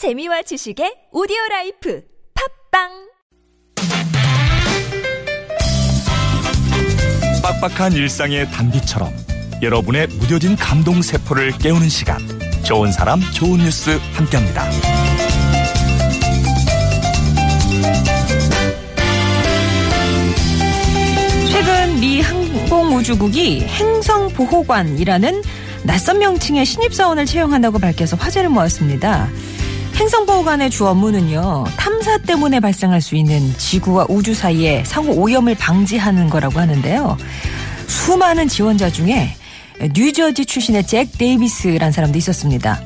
재미와 지식의 오디오 life 팟빵 빡빡한 일상의 단비처럼 여러분의 무뎌진 감동 세포를 깨우는 시간 좋은 사람 좋은 뉴스 함께합니다. 최근 미 항공우주국이 행성보호관이라는 낯선 명칭의 신입사원을 채용한다고 밝혀서 화제를 모았습니다. 행성보호관의 주 업무는요, 탐사 때문에 발생할 수 있는 지구와 우주 사이의 상호 오염을 방지하는 거라고 하는데요. 수많은 지원자 중에 뉴저지 출신의 잭 데이비스라는 사람도 있었습니다.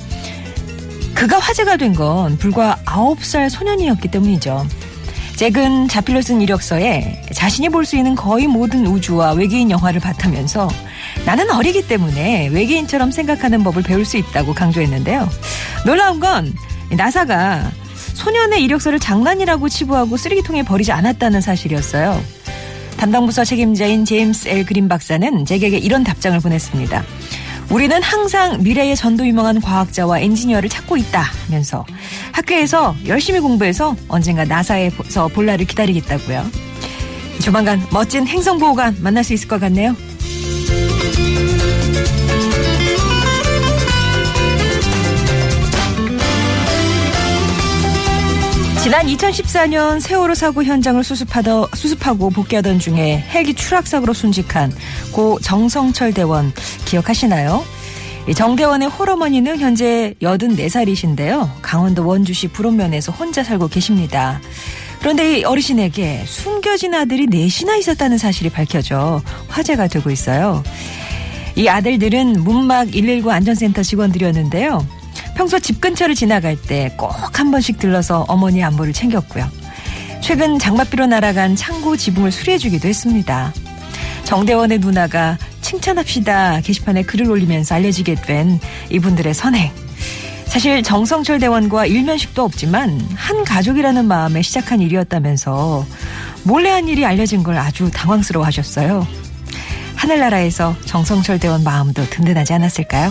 그가 화제가 된 건 불과 9살 소년이었기 때문이죠. 잭은 자필로 쓴 이력서에 자신이 볼 수 있는 거의 모든 우주와 외계인 영화를 봤다면서 나는 어리기 때문에 외계인처럼 생각하는 법을 배울 수 있다고 강조했는데요. 놀라운 건 나사가 소년의 이력서를 장난이라고 치부하고 쓰레기통에 버리지 않았다는 사실이었어요. 담당 부서 책임자인 제임스 엘 그린 박사는 잭에게 이런 답장을 보냈습니다. 우리는 항상 미래의 전도유명한 과학자와 엔지니어를 찾고 있다 면서 학교에서 열심히 공부해서 언젠가 나사에서 볼 날을 기다리겠다고요. 조만간 멋진 행성보호관 만날 수 있을 것 같네요. 지난 2014년 세월호 사고 현장을 수습하더, 수습하고 복귀하던 중에 헬기 추락 사고로 순직한 고 정성철 대원 기억하시나요? 정대원의 홀어머니는 현재 84살이신데요. 강원도 원주시 불원면에서 혼자 살고 계십니다. 그런데 이 어르신에게 숨겨진 아들이 넷이나 있었다는 사실이 밝혀져 화제가 되고 있어요. 이 아들들은 문막 119 안전센터 직원들이었는데요. 평소 집 근처를 지나갈 때 꼭 한 번씩 들러서 어머니 안부를 챙겼고요. 최근 장맛비로 날아간 창고 지붕을 수리해주기도 했습니다. 정대원의 누나가 칭찬합시다 게시판에 글을 올리면서 알려지게 된 이분들의 선행. 사실 정성철 대원과 일면식도 없지만 한 가족이라는 마음에 시작한 일이었다면서 몰래 한 일이 알려진 걸 아주 당황스러워 하셨어요. 하늘나라에서 정성철 대원 마음도 든든하지 않았을까요?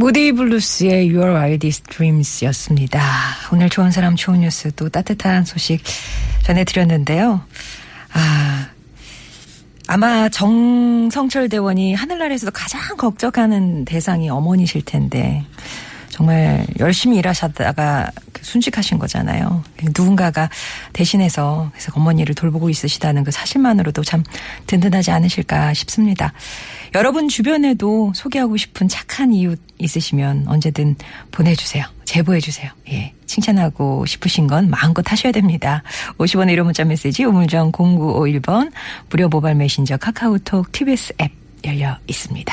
모디 블루스의 Your Wildest Dreams 였습니다. 오늘 좋은 사람 좋은 뉴스 또 따뜻한 소식 전해드렸는데요. 아, 아마 정성철 대원이 하늘나라에서도 가장 걱정하는 대상이 어머니실 텐데, 정말 열심히 일하셨다가 순직하신 거잖아요. 누군가가 대신해서 그래서 어머니를 돌보고 있으시다는 그 사실만으로도 참 든든하지 않으실까 싶습니다. 여러분 주변에도 소개하고 싶은 착한 이웃 있으시면 언제든 보내주세요. 제보해주세요. 예. 칭찬하고 싶으신 건 마음껏 하셔야 됩니다. 50원의 1호 문자 메시지 우물정 0951번 무료 모바일 메신저 카카오톡 TBS 앱 열려 있습니다.